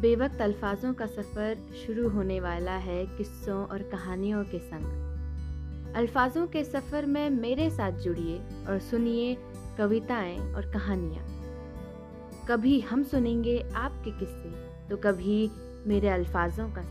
बेवक्त अल्फाजों का सफ़र शुरू होने वाला है किस्सों और कहानियों के संग। अल्फाजों के सफ़र में मेरे साथ जुड़िए और सुनिए कविताएँ और कहानियाँ। कभी हम सुनेंगे आपके किस्से तो कभी मेरे अल्फाजों का